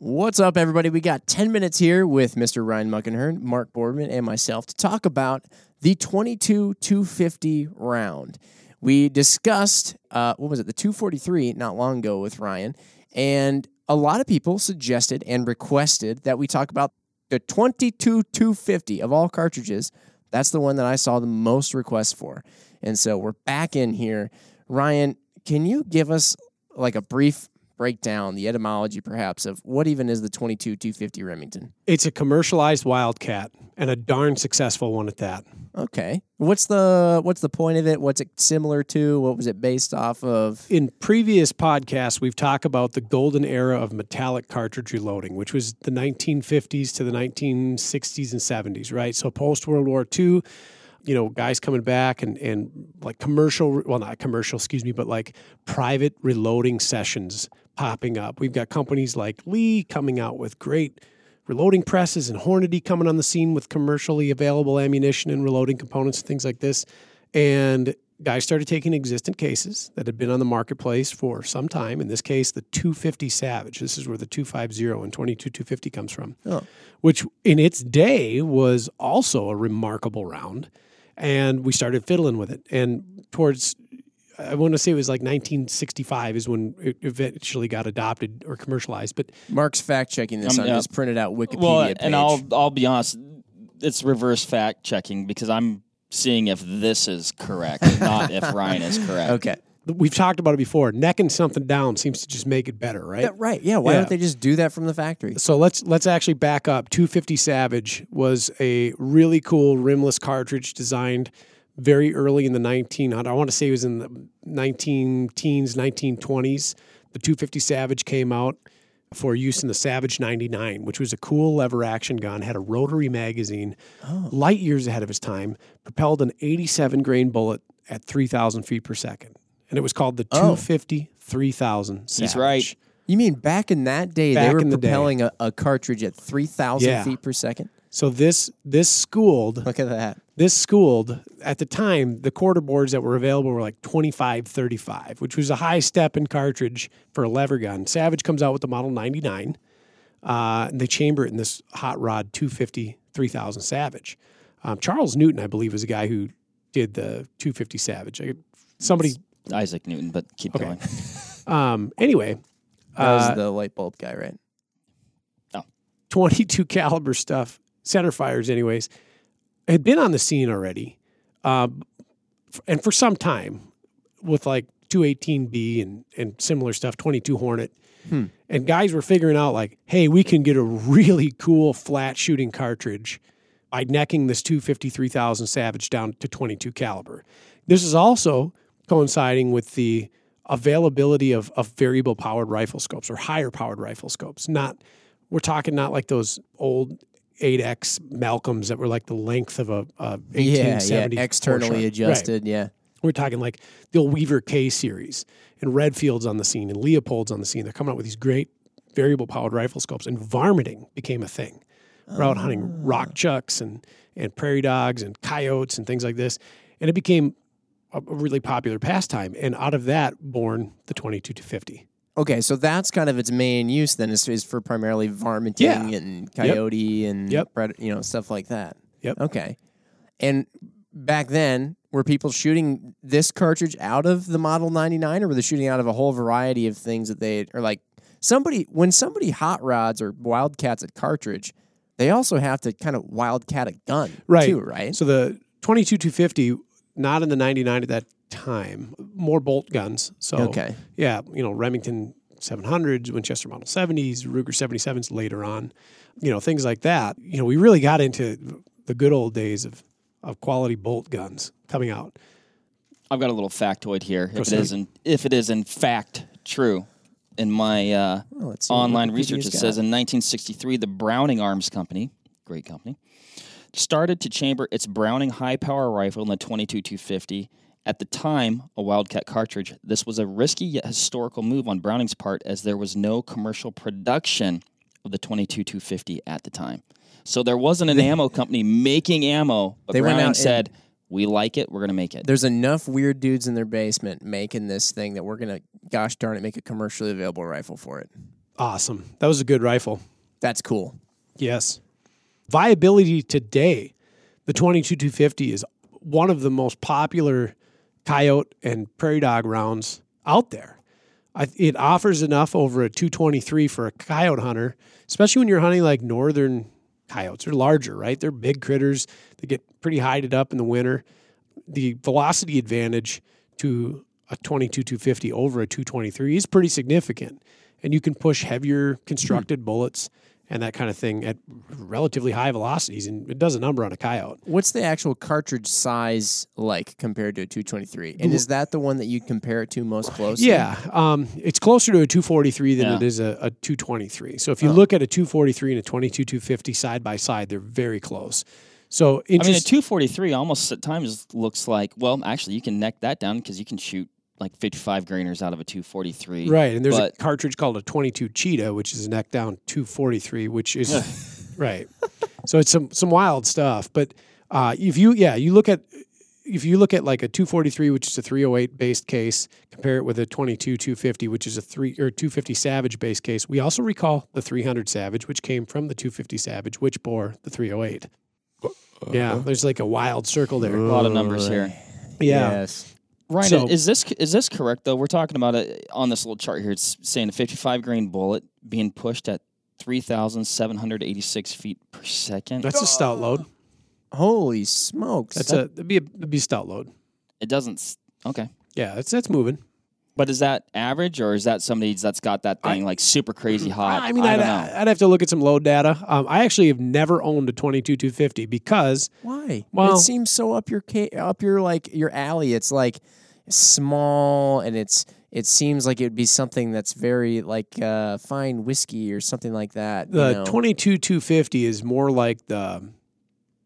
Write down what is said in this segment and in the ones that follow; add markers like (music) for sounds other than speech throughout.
What's up, everybody? We got 10 minutes here with Mr. Ryan Muckenhern, Mark Boardman, and myself to talk about the 22 250 round. We discussed, uh, what was it, the 243 not long ago with Ryan, and a lot of people suggested and requested that we talk about the 22 250 of all cartridges. That's the one that I saw the most requests for. And so we're back in here. Ryan, can you give us like a brief break down the etymology perhaps of what even is the 22 250 Remington? It's a commercialized wildcat and a darn successful one at that. Okay. What's the what's the point of it? What's it similar to? What was it based off of? In previous podcasts, we've talked about the golden era of metallic cartridge reloading, which was the 1950s to the 1960s and 70s, right? So post World War II, you know, guys coming back and and like commercial, well, not commercial, excuse me, but like private reloading sessions popping up. We've got companies like Lee coming out with great reloading presses and Hornady coming on the scene with commercially available ammunition and reloading components and things like this. And guys started taking existent cases that had been on the marketplace for some time. In this case, the 250 Savage. This is where the 250 and 22 250 comes from, Oh. which in its day was also a remarkable round. And we started fiddling with it. And towards I want to say it was like 1965 is when it eventually got adopted or commercialized. But Mark's fact checking this Um, on yeah. his printed out Wikipedia Well, page. and I'll I'll be honest, it's reverse fact checking because I'm seeing if this is correct, (laughs) not if Ryan is correct. okay. we've talked about it before. Necking something down seems to just make it better, right? Yeah, right. Yeah. Why Yeah. don't they just do that from the factory? So let's let's actually back up. 250 Savage was a really cool rimless cartridge designed very early in the 1900. I want to say it was in the 19 teens, 1920s. The 250 Savage came out for use in the Savage 99, which was a cool lever action gun, had a rotary magazine, oh. light years ahead of its time, propelled an 87 grain bullet at 3,000 feet per second. And it was called the Oh. 250 3000 Savage. He's right. You mean back in that day, they were in the propelling a, a cartridge at 3,000 Yeah. feet per second? So this this schooled Look at that. this schooled at the time the quarter bores that were available were like 25 35 which was a high step in cartridge for a lever gun savage comes out with the model 99 uh, and they chamber it in this hot rod 250 3000 savage um, charles newton i believe is the guy who did the 250 savage I, somebody Isaac Newton, but keep Okay. going. (laughs) um, anyway That was uh, the light bulb guy, right? 22 caliber stuff, center fires, anyways, had been on the scene already, uh, and for some time with like 218 Bee and and similar stuff, 22 Hornet, Hmm. and guys were figuring out like, hey, we can get a really cool flat shooting cartridge by necking this 253,000 Savage down to 22 caliber. This is also coinciding with the availability of, of variable powered rifle scopes or higher powered rifle scopes. Not we're talking not like those old 8x Malcolms that were like the length of a, a Yeah, yeah. 1870 Externally Porsche. Right. adjusted. Yeah. We're talking like the old Weaver K series and Redfield's on the scene and Leupold's on the scene. They're coming out with these great variable powered rifle scopes and varminting became a thing. We're out hunting ah. rock chucks and, and prairie dogs and coyotes and things like this. And it became a a really popular pastime. And out of that, born the 22 to 50. Okay, so that's kind of its main use then is, is for primarily varminting Yeah. and coyote and Yep. pred- you know stuff like that. Yep. Okay. And back then, were people shooting this cartridge out of the Model 99 or were they shooting out of a whole variety of things that they or like somebody when somebody hot rods or wildcats a cartridge, they also have to kind of wildcat a gun Right. too, right? So the 22 250, not in the 99 at that time, more bolt guns. So Okay. yeah, you know, Remington 700s, Winchester Model 70s, Ruger 77s later on, you know, things like that. You know, we really got into the good old days of, of quality bolt guns coming out. I've got a little factoid here. If it Proceed. is in, if it is in fact true, in my uh, Well, let's see what online research, it got. says in 1963, the Browning Arms Company, great company, started to chamber its Browning high power rifle in the 22 250. At the time, a Wildcat cartridge, this was a risky yet historical move on Browning's part as there was no commercial production of the 22 250 at the time. So there wasn't an ammo company making ammo, but They went Browning out and- said, "We like it. We're going to make it." There's enough weird dudes in their basement making this thing that we're gonna, gosh darn it, make a commercially available rifle for it. awesome. That was a good rifle. That's cool. Yes. Viability today, the 22 250 is one of the most popular coyote and prairie dog rounds out there. I, it offers enough over a 223 for a coyote hunter, especially when you're hunting like northern coyotes. They're larger, right? They're big critters. They get pretty hided up in the winter. The velocity advantage to a 22 250 over a 223 is pretty significant. And you can push heavier constructed bullets and that kind of thing at relatively high velocities, and it does a number on a coyote. What's the actual cartridge size like compared to a 223? And is that the one that you compare it to most closely? Yeah, um, it's closer to a 243 than Yeah. it is a, a 223. So if you look at a 243 and a 22 250 side by side, they're very close. So I mean, a interest, 243 almost at times looks like, well, actually, you can neck that down because you can shoot like 55 grainers out of a 243. right, and there's but- a cartridge called a 22 Cheetah, which is a neck down 243, which is (laughs) right. So it's some some wild stuff. But uh, if you yeah, you look at if you look at like a 243, which is a 308 based case, compare it with a 22 250, which is a three or 250 Savage base case. We also recall the 300 Savage, which came from the 250 Savage, which bore the 308. Yeah, there's like a wild circle there. A lot of numbers here. Yeah, Yes. Ryan, So- is this is this correct though? We're talking about it on this little chart here. It's saying a 55 grain bullet being pushed at 3,786 feet per second. that's a stout load. Holy smokes. That's a that'd be a, that'd be a stout load. it doesn't. Okay, Yeah, that's that's moving. But is that average or is that somebody that's got that thing like super crazy hot? I mean, I I'd, don't know. I'd have to look at some load data. Um, I actually have never owned a 22 250 because Why? Well- it seems so up your up your like your alley. It's like small and it's it seems like it'd be something that's very like uh, fine whiskey or something like that. the 22 250 is more like the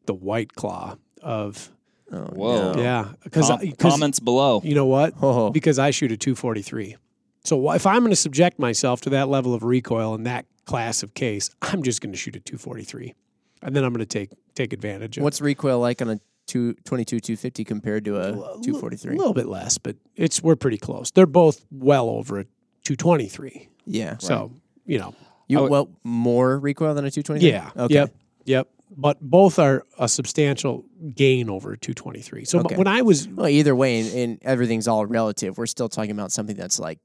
the white claw of Oh, Whoa. no. yeah because Com- comments below. you know what Oh. because I shoot a 243. So if I'm going to subject myself to that level of recoil in that class of case, I'm just going to shoot a 243, and then I'm going to take take advantage of. What's recoil like on a two, 22 250 compared to a 243? A little bit less, but it's we're pretty close. They're both well over a 223. Yeah. So you know, You would- well more recoil than a 223? yeah, Okay. yep, yep. But both are a substantial gain over 223. So Okay. when I was Well, either way, and, and everything's all relative. We're still talking about something that's like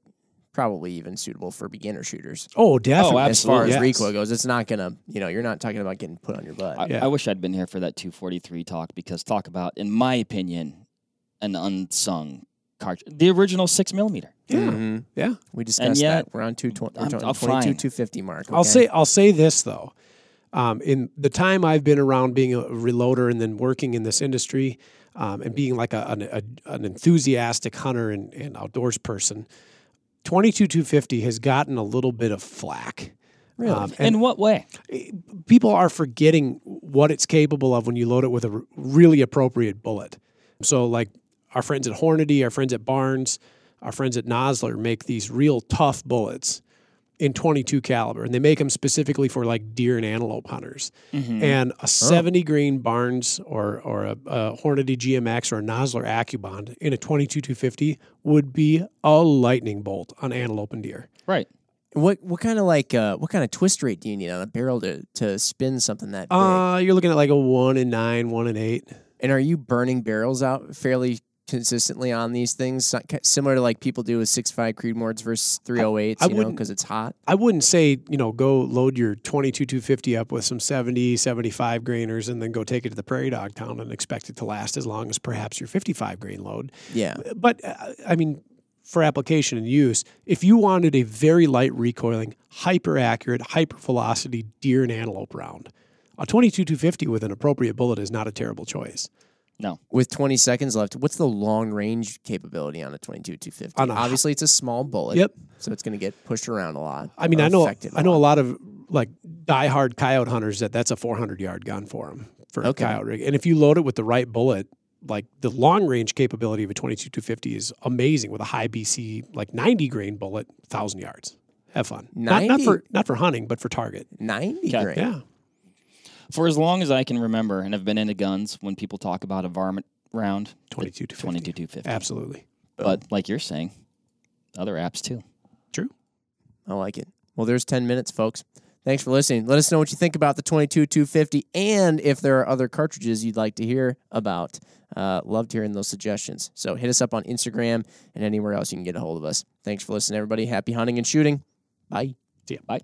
probably even suitable for beginner shooters. oh definitely As far as Yes. recoil goes, it's not gonna, you know, you're not talking about getting put on your butt. I, Yeah. I wish I'd been here for that 243 talk because talk about, in my opinion, an unsung cartridge. The original six millimeter. Yeah, Mhm. yeah. We discussed yet- that. We're on 220, I'm- we're I'm 22 fine. 250 mark. I'll say I'll say this though. Um, in the time I've been around being a reloader and then working in this industry um, and being like a, an, a, an enthusiastic hunter and, and outdoors person, 22 250 has gotten a little bit of flack. Really? Um, and in what way? people are forgetting what it's capable of when you load it with a really appropriate bullet. So, like our friends at Hornady, our friends at Barnes, our friends at Nosler make these real tough bullets in 22 caliber, and they make them specifically for like deer and antelope hunters. And a 70 green Barnes or or a, a Hornady GMX or a Nosler AccuBond in a 22 250 would be a lightning bolt on antelope and deer. Right. what what kind of like uh, what kind of twist rate do you need on a barrel to to spin something that big? Uh, you're looking at like a one and nine, one and eight. and are you burning barrels out fairly consistently on these things, similar to like people do with 6.5 Creedmoors versus 308s? I you know, because it's hot. I wouldn't say, you know, go load your 22 250 up with some 70, 75 grainers and then go take it to the prairie dog town and expect it to last as long as perhaps your 55 grain load. Yeah. But uh, I mean, for application and use, if you wanted a very light recoiling, hyper accurate, hyper velocity deer and antelope round, a 22 250 with an appropriate bullet is not a terrible choice. No. With 20 seconds left, what's the long range capability on a 22 250? On a Obviously, it's a small bullet. Yep. So it's going to get pushed around a lot. I mean, I know I know a lot. lot of like diehard coyote hunters that that's a 400 yard gun for them for Okay. a coyote rig. And if you load it with the right bullet, like the long range capability of a 22 250 is amazing with a high BC like 90 grain bullet, 1000 yards. Have fun. Not, not for not for hunting, but for target. 90 Okay. grain. Yeah. For as long as I can remember and have been into guns, when people talk about a varmint round, 22 to 22 250. Absolutely. But like you're saying, other apps too. True. I like it. Well, there's 10 minutes, folks. Thanks for listening. Let us know what you think about the 22 250 and if there are other cartridges you'd like to hear about. Uh, loved hearing those suggestions. So hit us up on Instagram and anywhere else you can get a hold of us. Thanks for listening, everybody. Happy hunting and shooting. Bye. See ya. Bye.